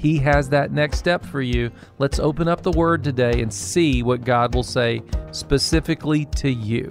He has that next step for you. Let's open up the Word today and see what God will say specifically to you.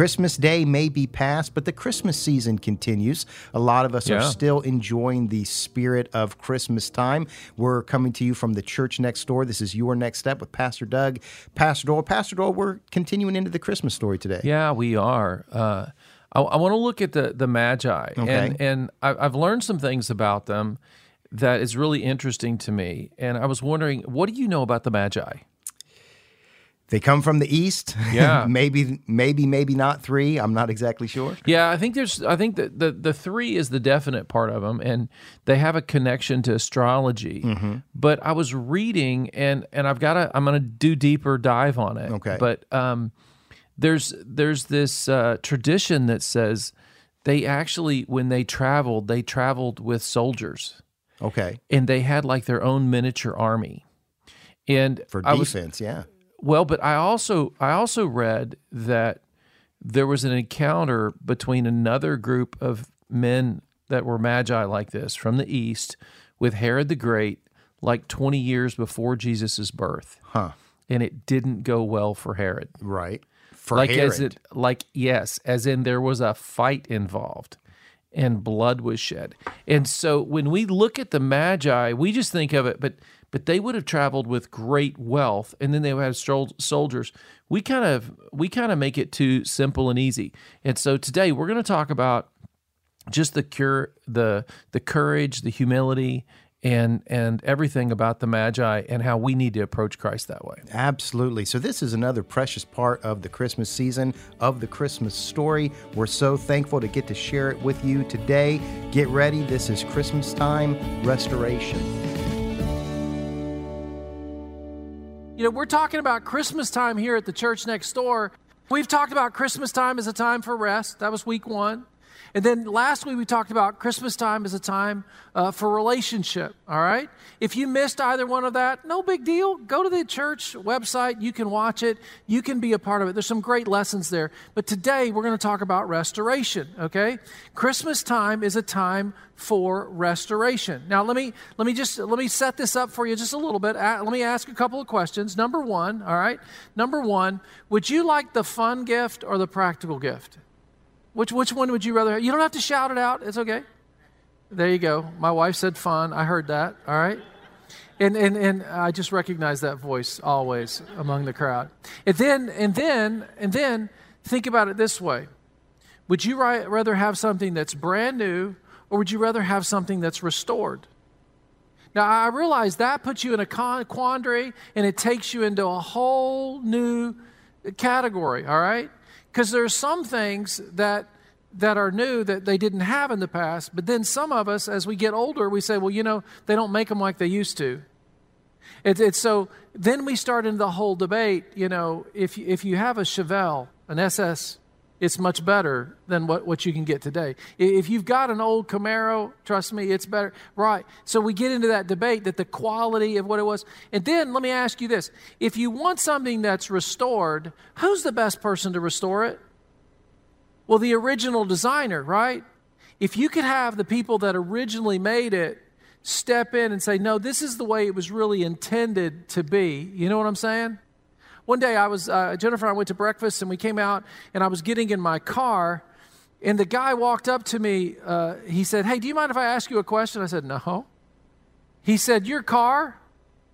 Christmas Day may be past, but the Christmas season continues. A lot of us Yeah. are still enjoying the spirit of Christmas time. We're coming to you from the church next door. This is Your Next Step with Pastor Doug, Pastor Doyle. Pastor Doyle, we're continuing into the Christmas story today. Yeah, we are. Uh, I, I want to look at the the Magi, Okay. and and I, I've learned some things about them that is really interesting to me. And I was wondering, what do you know about the Magi? They come from the east. Yeah. maybe, maybe, maybe not three. I'm not exactly sure. Yeah, I think there's. I think that the the three is the definite part of them, and they have a connection to astrology. Mm-hmm. But I was reading, and and I've got to. I'm going to do deeper dive on it. Okay. But um, there's there's this uh, tradition that says they actually when they traveled, they traveled with soldiers, Okay. and they had like their own miniature army. And For I was- defense, yeah. Well, but I also I also read that there was an encounter between another group of men that were magi like this from the east with Herod the Great like 20 years before Jesus' birth. Huh. And it didn't go well for Herod. Right. For like Herod. as it like yes, as in there was a fight involved and blood was shed. And so when we look at the magi, we just think of it but but they would have traveled with great wealth and then they would have sol- soldiers. We kind of we kind of make it too simple and easy. And so today we're going to talk about just the cure the the courage, the humility and and everything about the magi and how we need to approach Christ that way. Absolutely. So, this is another precious part of the Christmas season, of the Christmas story. We're so thankful to get to share it with you today. Get ready. This is Christmas time restoration. You know, we're talking about Christmas time here at the church next door. We've talked about Christmas time as a time for rest. That was week one. And then last week we talked about Christmas time as a time uh, for relationship. All right. If you missed either one of that, no big deal. Go to the church website. You can watch it. You can be a part of it. There's some great lessons there. But today we're going to talk about restoration. Okay. Christmas time is a time for restoration. Now let me let me just let me set this up for you just a little bit. Let me ask a couple of questions. Number one. All right. Number one. Would you like the fun gift or the practical gift? Which, which one would you rather have? You don't have to shout it out. It's okay. There you go. My wife said fun. I heard that. All right. And, and, and I just recognize that voice always among the crowd. And then, and then, and then think about it this way. Would you rather have something that's brand new or would you rather have something that's restored? Now, I realize that puts you in a quandary and it takes you into a whole new category, all right? Because there's some things that that are new that they didn't have in the past, but then some of us, as we get older, we say, well, you know, they don't make them like they used to. It's, it's so then we start into the whole debate. You know, if if you have a Chevelle, an SS, it's much better than what, what you can get today. If you've got an old Camaro, trust me, it's better. Right. So we get into that debate that the quality of what it was. And then let me ask you this if you want something that's restored, who's the best person to restore it? Well, the original designer, right? If you could have the people that originally made it step in and say, no, this is the way it was really intended to be. You know what I'm saying? One day I was, uh, Jennifer and I went to breakfast and we came out and I was getting in my car and the guy walked up to me. Uh, he said, Hey, do you mind if I ask you a question? I said, No. He said, Your car,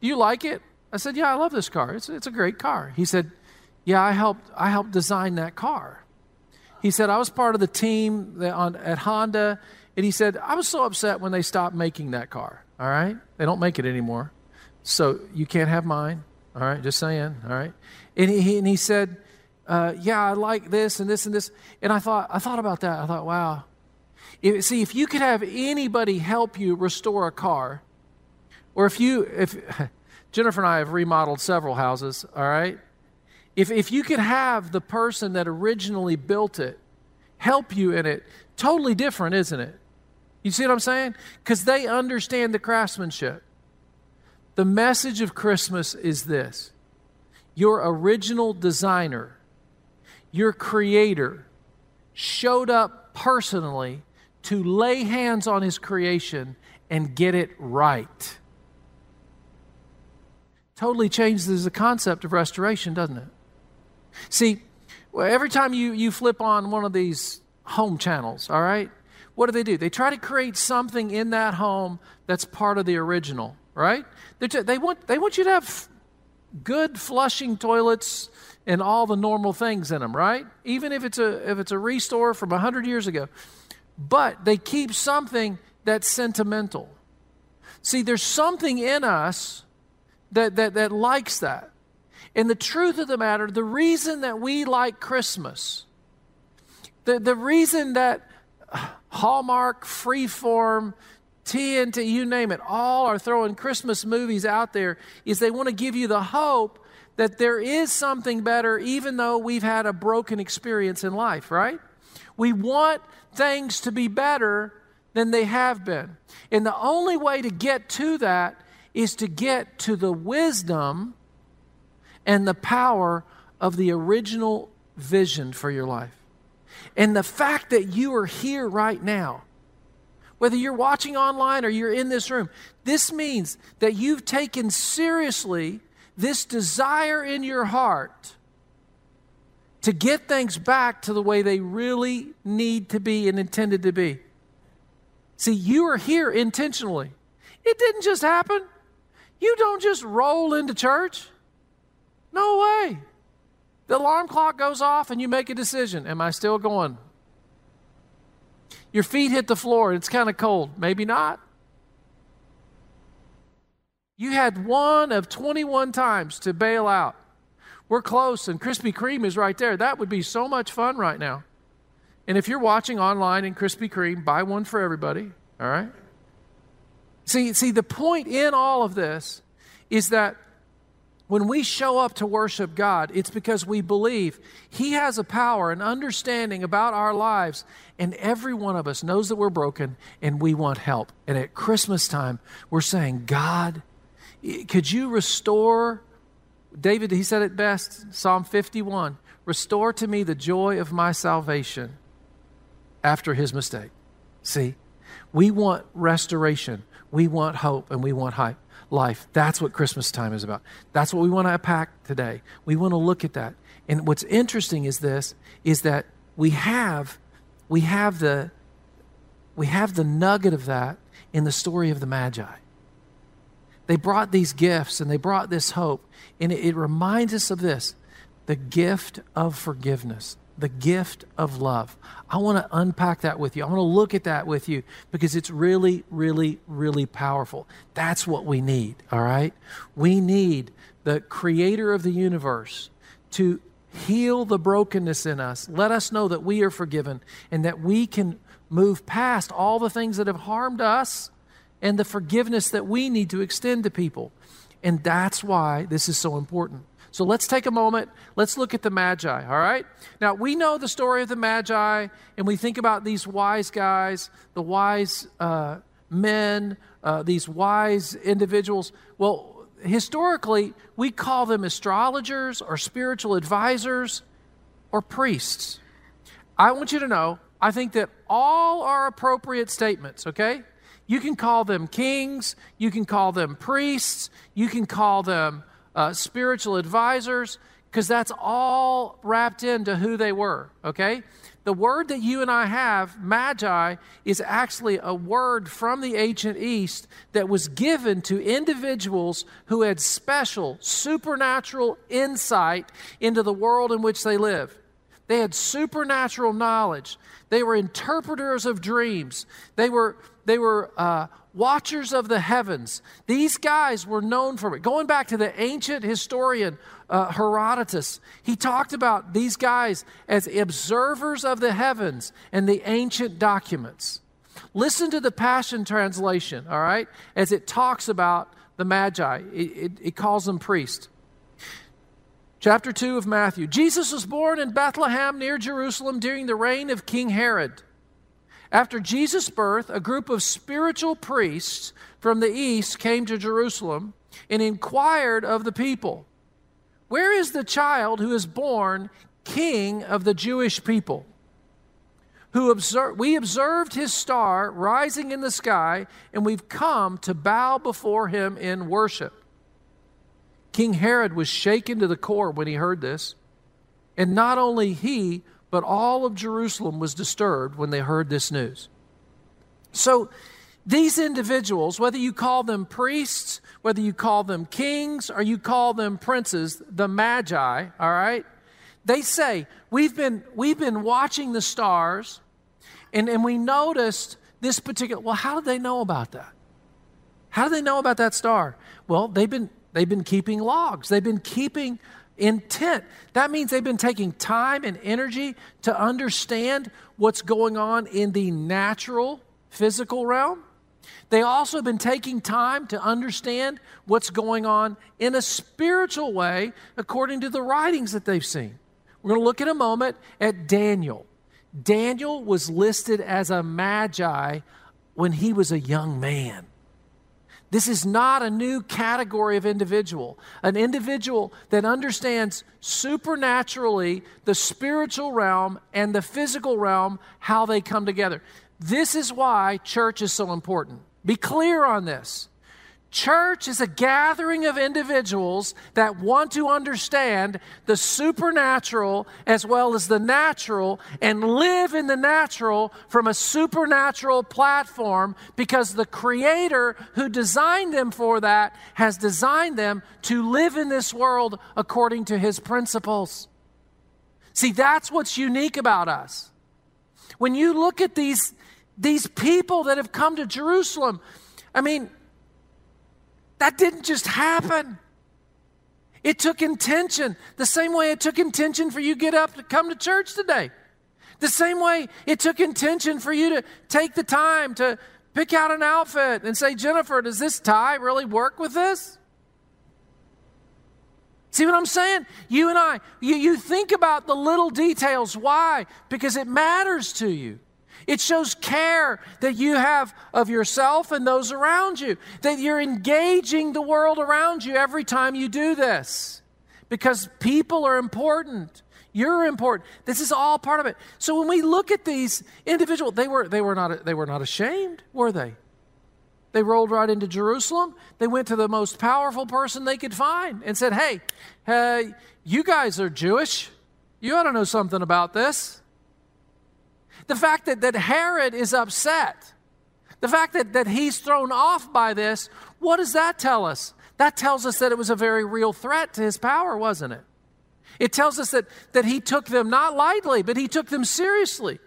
do you like it? I said, Yeah, I love this car. It's, it's a great car. He said, Yeah, I helped, I helped design that car. He said, I was part of the team on, at Honda, and he said, I was so upset when they stopped making that car. All right? They don't make it anymore. So you can't have mine. All right? Just saying. All right? And he, and he said, uh, yeah, I like this and this and this. And I thought, I thought about that. I thought, wow. If, see, if you could have anybody help you restore a car, or if you, if Jennifer and I have remodeled several houses, all right? If, if you could have the person that originally built it help you in it, totally different, isn't it? You see what I'm saying? Because they understand the craftsmanship. The message of Christmas is this your original designer, your creator, showed up personally to lay hands on his creation and get it right. Totally changes the concept of restoration, doesn't it? See, every time you, you flip on one of these home channels, all right, what do they do? They try to create something in that home that's part of the original, right? T- they, want, they want you to have good flushing toilets and all the normal things in them, right? Even if it's a, if it's a restore from 100 years ago. But they keep something that's sentimental. See, there's something in us that, that, that likes that. And the truth of the matter, the reason that we like Christmas, the, the reason that Hallmark, Freeform, TNT, you name it, all are throwing Christmas movies out there is they want to give you the hope that there is something better even though we've had a broken experience in life, right? We want things to be better than they have been. And the only way to get to that is to get to the wisdom and the power of the original vision for your life. And the fact that you are here right now, whether you're watching online or you're in this room, this means that you've taken seriously this desire in your heart to get things back to the way they really need to be and intended to be. See, you are here intentionally. It didn't just happen. You don't just roll into church. No way. The alarm clock goes off and you make a decision. Am I still going? Your feet hit the floor and it's kind of cold. Maybe not. You had one of 21 times to bail out. We're close and Krispy Kreme is right there. That would be so much fun right now. And if you're watching online in Krispy Kreme, buy one for everybody, all right? See, see the point in all of this is that when we show up to worship God, it's because we believe He has a power, and understanding about our lives, and every one of us knows that we're broken and we want help. And at Christmas time, we're saying, God, could you restore? David, he said it best, Psalm 51 Restore to me the joy of my salvation after his mistake. See, we want restoration, we want hope, and we want hype life. That's what Christmas time is about. That's what we want to unpack today. We want to look at that. And what's interesting is this is that we have we have the we have the nugget of that in the story of the Magi. They brought these gifts and they brought this hope. And it, it reminds us of this the gift of forgiveness the gift of love. I want to unpack that with you. I want to look at that with you because it's really, really, really powerful. That's what we need, all right? We need the creator of the universe to heal the brokenness in us, let us know that we are forgiven and that we can move past all the things that have harmed us and the forgiveness that we need to extend to people. And that's why this is so important. So let's take a moment. Let's look at the Magi, all right? Now, we know the story of the Magi, and we think about these wise guys, the wise uh, men, uh, these wise individuals. Well, historically, we call them astrologers or spiritual advisors or priests. I want you to know, I think that all are appropriate statements, okay? You can call them kings, you can call them priests, you can call them uh, spiritual advisors, because that's all wrapped into who they were, okay? The word that you and I have, magi, is actually a word from the ancient East that was given to individuals who had special supernatural insight into the world in which they live. They had supernatural knowledge. They were interpreters of dreams. They were, they were uh, watchers of the heavens. These guys were known for it. Going back to the ancient historian uh, Herodotus, he talked about these guys as observers of the heavens and the ancient documents. Listen to the Passion Translation, all right, as it talks about the Magi. It, it, it calls them priests. Chapter 2 of Matthew. Jesus was born in Bethlehem near Jerusalem during the reign of King Herod. After Jesus' birth, a group of spiritual priests from the east came to Jerusalem and inquired of the people, Where is the child who is born king of the Jewish people? Who observed, we observed his star rising in the sky, and we've come to bow before him in worship. King Herod was shaken to the core when he heard this. And not only he, but all of Jerusalem was disturbed when they heard this news. So, these individuals, whether you call them priests, whether you call them kings, or you call them princes, the magi, all right, they say, We've been, we've been watching the stars, and, and we noticed this particular. Well, how did they know about that? How do they know about that star? Well, they've been They've been keeping logs, they've been keeping intent. That means they've been taking time and energy to understand what's going on in the natural, physical realm. They also have been taking time to understand what's going on in a spiritual way according to the writings that they've seen. We're going to look in a moment at Daniel. Daniel was listed as a magi when he was a young man. This is not a new category of individual, an individual that understands supernaturally the spiritual realm and the physical realm, how they come together. This is why church is so important. Be clear on this. Church is a gathering of individuals that want to understand the supernatural as well as the natural and live in the natural from a supernatural platform because the Creator who designed them for that has designed them to live in this world according to His principles. See, that's what's unique about us. When you look at these, these people that have come to Jerusalem, I mean, that didn't just happen. It took intention. The same way it took intention for you to get up to come to church today. The same way it took intention for you to take the time to pick out an outfit and say, Jennifer, does this tie really work with this? See what I'm saying? You and I, you, you think about the little details. Why? Because it matters to you. It shows care that you have of yourself and those around you, that you're engaging the world around you every time you do this. Because people are important. You're important. This is all part of it. So when we look at these individuals, they were, they were, not, they were not ashamed, were they? They rolled right into Jerusalem. They went to the most powerful person they could find and said, Hey, uh, you guys are Jewish. You ought to know something about this. The fact that, that Herod is upset, the fact that, that he's thrown off by this, what does that tell us? That tells us that it was a very real threat to his power, wasn't it? It tells us that, that he took them not lightly, but he took them seriously.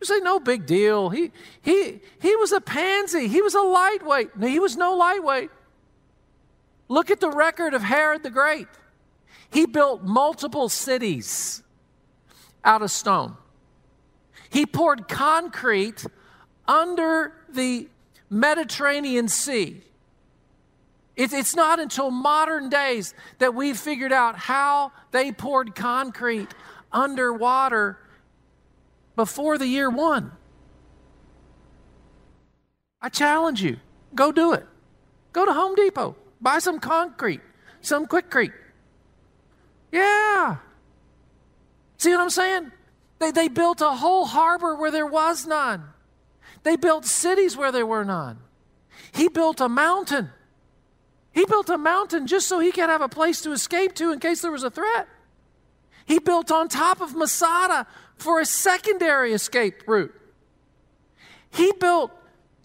You say, no big deal. He, he, he was a pansy. He was a lightweight. No, he was no lightweight. Look at the record of Herod the Great. He built multiple cities out of stone. He poured concrete under the Mediterranean Sea. it's not until modern days that we've figured out how they poured concrete underwater before the year one. I challenge you go do it. Go to Home Depot, buy some concrete, some Quikrete. Yeah. See what I'm saying? They, they built a whole harbor where there was none. They built cities where there were none. He built a mountain. He built a mountain just so he could have a place to escape to in case there was a threat. He built on top of Masada for a secondary escape route. He built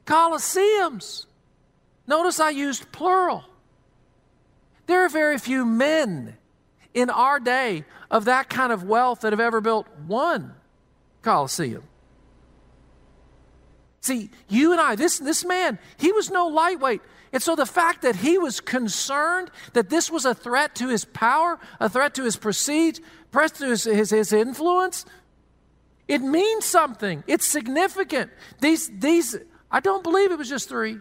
colosseums. Notice I used plural. There are very few men in our day of that kind of wealth that have ever built one Colosseum. See, you and I, this, this man, he was no lightweight. And so the fact that he was concerned that this was a threat to his power, a threat to his prestige, threat to his, his, his influence, it means something. It's significant. These, these, I don't believe it was just three.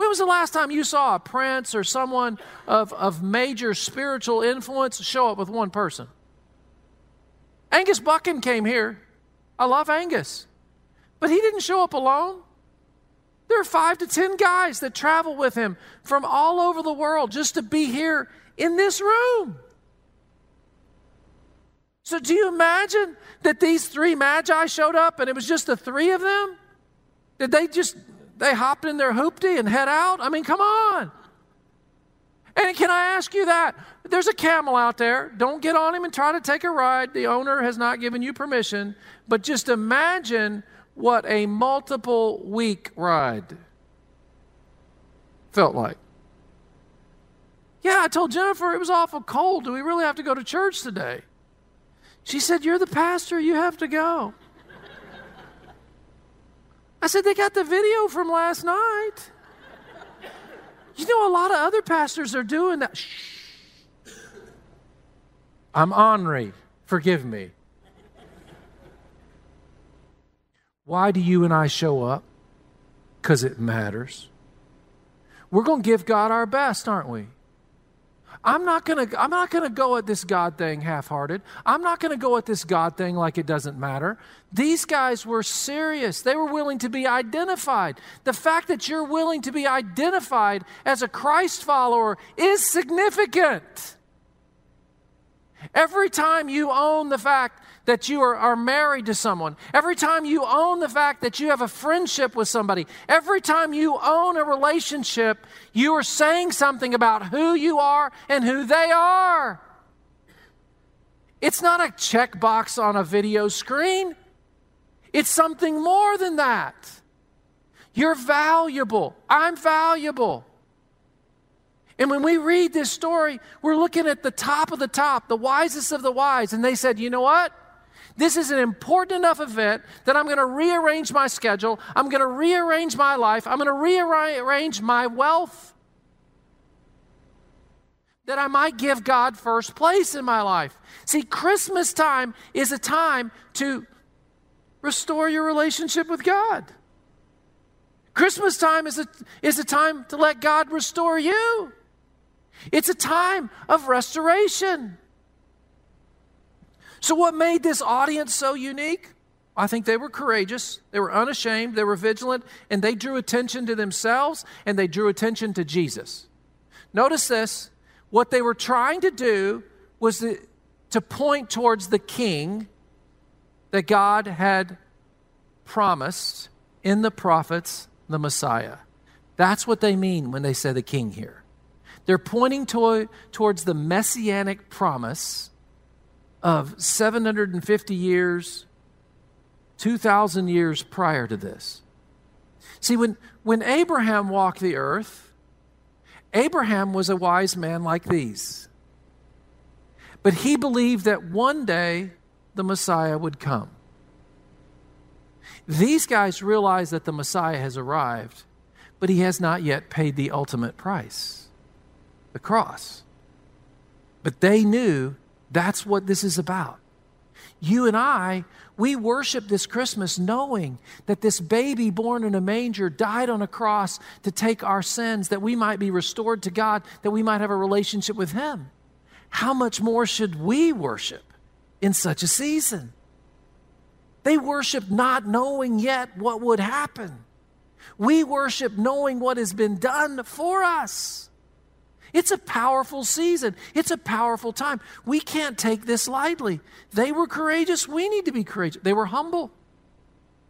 When was the last time you saw a prince or someone of, of major spiritual influence show up with one person? Angus Buchan came here. I love Angus. But he didn't show up alone. There are five to ten guys that travel with him from all over the world just to be here in this room. So, do you imagine that these three magi showed up and it was just the three of them? Did they just they hopped in their hoopty and head out? I mean, come on. And can I ask you that? There's a camel out there. Don't get on him and try to take a ride. The owner has not given you permission. But just imagine what a multiple week ride felt like. Yeah, I told Jennifer it was awful cold. Do we really have to go to church today? She said, You're the pastor, you have to go. I said, They got the video from last night. You know, a lot of other pastors are doing that. Shh. I'm Henri. Forgive me. Why do you and I show up? Because it matters. We're going to give God our best, aren't we? I'm not going to I'm not going to go at this God thing half-hearted. I'm not going to go at this God thing like it doesn't matter. These guys were serious. They were willing to be identified. The fact that you're willing to be identified as a Christ follower is significant. Every time you own the fact that you are, are married to someone, every time you own the fact that you have a friendship with somebody, every time you own a relationship, you are saying something about who you are and who they are. It's not a checkbox on a video screen, it's something more than that. You're valuable. I'm valuable. And when we read this story, we're looking at the top of the top, the wisest of the wise. And they said, you know what? This is an important enough event that I'm going to rearrange my schedule. I'm going to rearrange my life. I'm going to rearrange my wealth that I might give God first place in my life. See, Christmas time is a time to restore your relationship with God. Christmas time is a, is a time to let God restore you. It's a time of restoration. So, what made this audience so unique? I think they were courageous, they were unashamed, they were vigilant, and they drew attention to themselves and they drew attention to Jesus. Notice this what they were trying to do was to point towards the king that God had promised in the prophets, the Messiah. That's what they mean when they say the king here. They're pointing to, towards the messianic promise of 750 years, 2,000 years prior to this. See, when, when Abraham walked the earth, Abraham was a wise man like these. But he believed that one day the Messiah would come. These guys realize that the Messiah has arrived, but he has not yet paid the ultimate price the cross. But they knew that's what this is about. You and I, we worship this Christmas knowing that this baby born in a manger died on a cross to take our sins, that we might be restored to God, that we might have a relationship with Him. How much more should we worship in such a season? They worship not knowing yet what would happen. We worship knowing what has been done for us. It's a powerful season. It's a powerful time. We can't take this lightly. They were courageous. We need to be courageous. They were humble.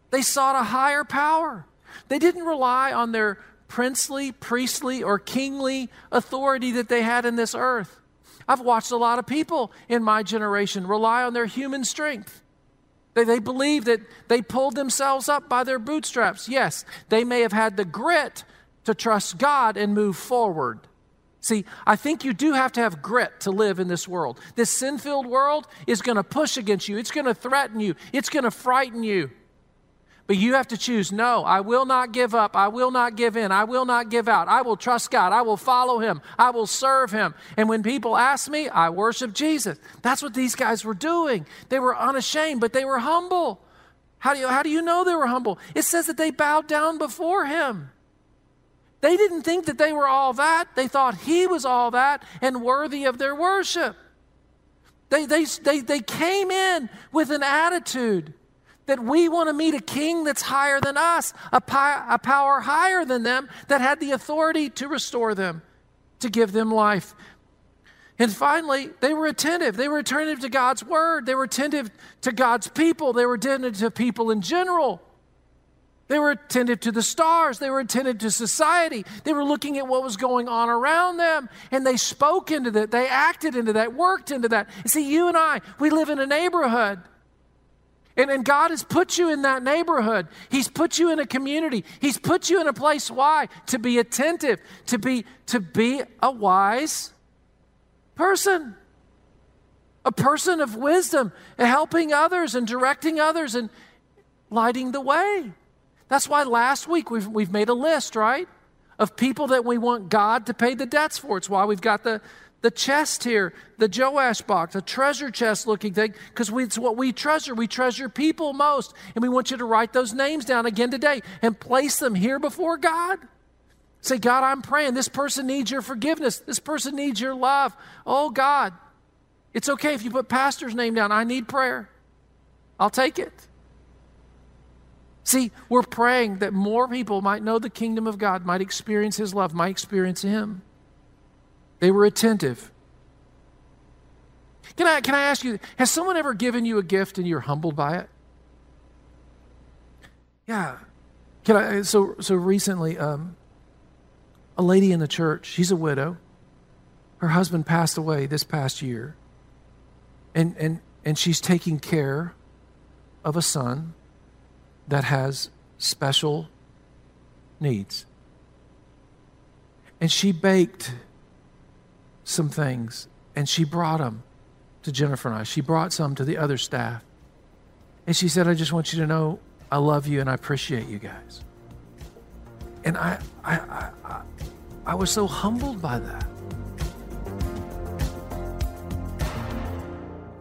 They sought a higher power. They didn't rely on their princely, priestly, or kingly authority that they had in this earth. I've watched a lot of people in my generation rely on their human strength. They, they believe that they pulled themselves up by their bootstraps. Yes, they may have had the grit to trust God and move forward See, I think you do have to have grit to live in this world. This sin filled world is going to push against you, it's going to threaten you, it's going to frighten you. But you have to choose no, I will not give up. I will not give in. I will not give out. I will trust God. I will follow Him. I will serve Him. And when people ask me, I worship Jesus. That's what these guys were doing. They were unashamed, but they were humble. How do you, how do you know they were humble? It says that they bowed down before Him. They didn't think that they were all that. They thought He was all that and worthy of their worship. They, they, they, they came in with an attitude that we want to meet a king that's higher than us, a, pi- a power higher than them that had the authority to restore them, to give them life. And finally, they were attentive. They were attentive to God's word. They were attentive to God's people. They were attentive to people in general. They were attentive to the stars. They were attentive to society. They were looking at what was going on around them and they spoke into that. They acted into that, worked into that. see, you and I, we live in a neighborhood. And, and God has put you in that neighborhood. He's put you in a community. He's put you in a place. Why? To be attentive, to be, to be a wise person, a person of wisdom, helping others and directing others and lighting the way. That's why last week we've, we've made a list, right? Of people that we want God to pay the debts for. It's why we've got the, the chest here, the Joash box, a treasure chest looking thing, because it's what we treasure. We treasure people most. And we want you to write those names down again today and place them here before God. Say, God, I'm praying. This person needs your forgiveness. This person needs your love. Oh, God, it's okay if you put pastor's name down. I need prayer. I'll take it. See, we're praying that more people might know the kingdom of God, might experience His love, might experience Him. They were attentive. Can I, can I ask you, has someone ever given you a gift and you're humbled by it? Yeah. Can I, so, so recently, um, a lady in the church, she's a widow. Her husband passed away this past year. And, and, and she's taking care of a son that has special needs. And she baked some things and she brought them to Jennifer and I. She brought some to the other staff. And she said, I just want you to know I love you and I appreciate you guys. And I, I, I, I, I was so humbled by that.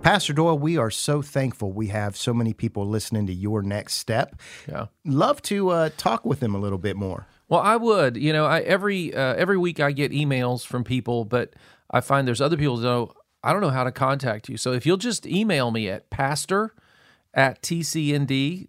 Pastor Doyle, we are so thankful we have so many people listening to your next step. Yeah. Love to uh, talk with them a little bit more. Well, I would. You know, I, every uh, every week I get emails from people, but I find there's other people that know I don't know how to contact you. So if you'll just email me at pastor at tcnd.org.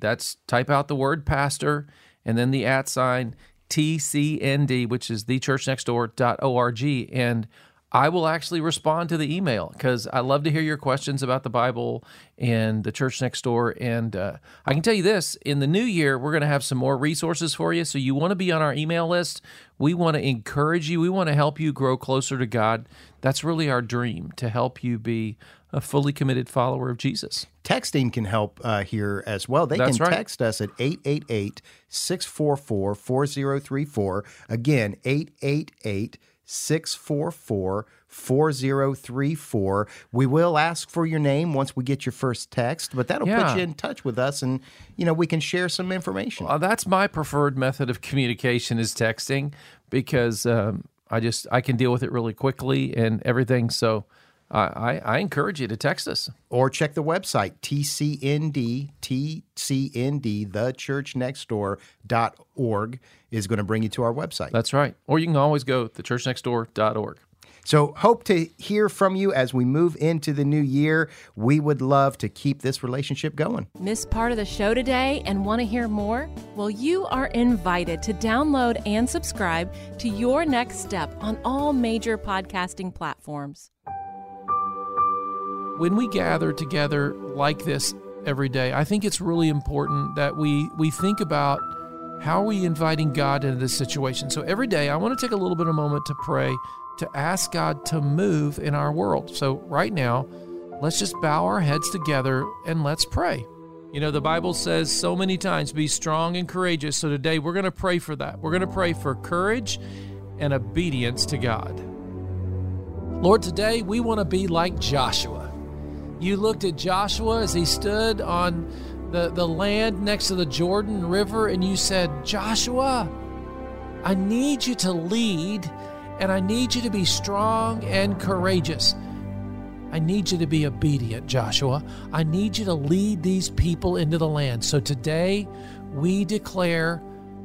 That's type out the word pastor and then the at sign tcnd, which is thechurchnextdoor.org. And I will actually respond to the email because I love to hear your questions about the Bible and the church next door. And uh, I can tell you this in the new year, we're going to have some more resources for you. So you want to be on our email list. We want to encourage you, we want to help you grow closer to God. That's really our dream to help you be a fully committed follower of Jesus. Texting can help uh, here as well. They That's can right. text us at 888 644 4034. Again, 888 644 4034. We will ask for your name once we get your first text, but that'll Yeah. put you in touch with us and, you know, we can share some information. Uh, that's my preferred method of communication is texting because um, I just I can deal with it really quickly and everything. So I, I, I encourage you to text us. or check the website tcnd tcnd thechurchnextdoor.org is going to bring you to our website That's right. Or you can always go to churchnextdoor.org. so hope to hear from you as we move into the new year we would love to keep this relationship going Miss part of the show today and want to hear more? Well, you are invited to download and subscribe to Your Next Step on all major podcasting platforms. When we gather together like this every day, I think it's really important that we we think about how are we inviting God into this situation. So every day, I want to take a little bit of a moment to pray to ask God to move in our world. So right now, let's just bow our heads together and let's pray. You know, the Bible says so many times, be strong and courageous. So today we're going to pray for that. We're going to pray for courage and obedience to God. Lord, today we want to be like Joshua. You looked at Joshua as he stood on the, the land next to the Jordan River and you said, Joshua, I need you to lead and I need you to be strong and courageous. I need you to be obedient, Joshua. I need you to lead these people into the land. So today we declare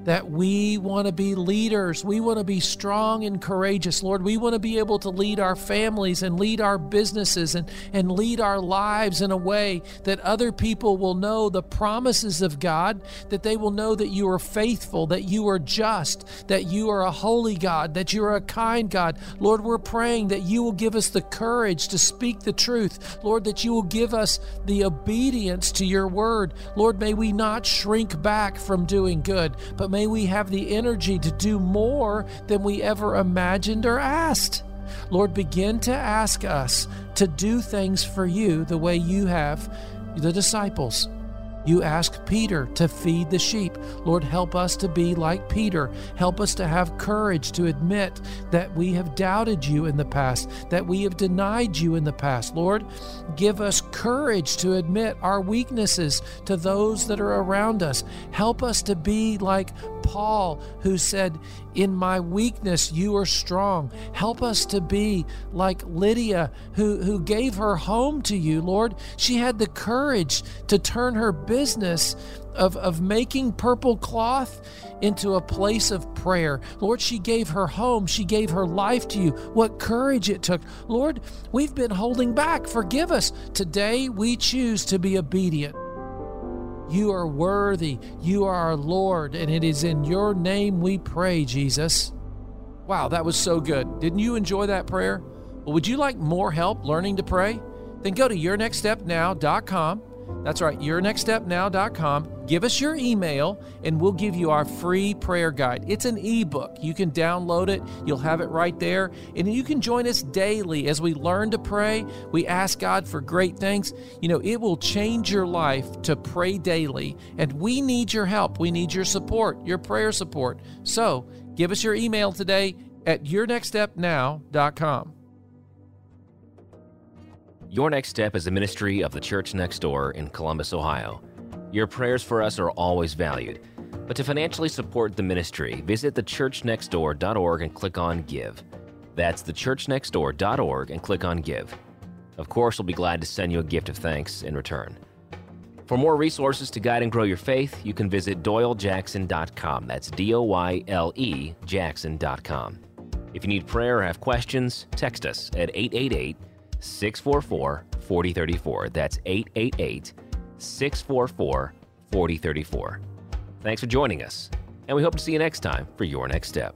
that we want to be leaders. We want to be strong and courageous. Lord, we want to be able to lead our families and lead our businesses and, and lead our lives in a way that other people will know the promises of God, that they will know that you are faithful, that you are just, that you are a holy God, that you are a kind God. Lord, we're praying that you will give us the courage to speak the truth. Lord, that you will give us the obedience to your word. Lord, may we not shrink back from doing good, but may we have the energy to do more than we ever imagined or asked. Lord, begin to ask us to do things for you the way you have the disciples. You ask Peter to feed the sheep. Lord, help us to be like Peter. Help us to have courage to admit that we have doubted you in the past, that we have denied you in the past. Lord, give us courage to admit our weaknesses to those that are around us. Help us to be like Paul, who said, In my weakness, you are strong. Help us to be like Lydia, who, who gave her home to you, Lord. She had the courage to turn her business of, of making purple cloth into a place of prayer. Lord, she gave her home, she gave her life to you. What courage it took. Lord, we've been holding back. Forgive us. Today we choose to be obedient. You are worthy. You are our Lord, and it is in your name we pray, Jesus. Wow, that was so good. Didn't you enjoy that prayer? Well, would you like more help learning to pray? Then go to yournextstepnow.com that's right, yournextstepnow.com. Give us your email and we'll give you our free prayer guide. It's an ebook. You can download it, you'll have it right there. And you can join us daily as we learn to pray. We ask God for great things. You know, it will change your life to pray daily. And we need your help. We need your support, your prayer support. So give us your email today at yournextstepnow.com. Your Next Step is a ministry of the Church Next Door in Columbus, Ohio. Your prayers for us are always valued. But to financially support the ministry, visit thechurchnextdoor.org and click on Give. That's thechurchnextdoor.org and click on Give. Of course, we'll be glad to send you a gift of thanks in return. For more resources to guide and grow your faith, you can visit doylejackson.com. That's D O Y L E Jackson.com. If you need prayer or have questions, text us at 888 644 4034. That's 888 644 4034. Thanks for joining us, and we hope to see you next time for Your Next Step.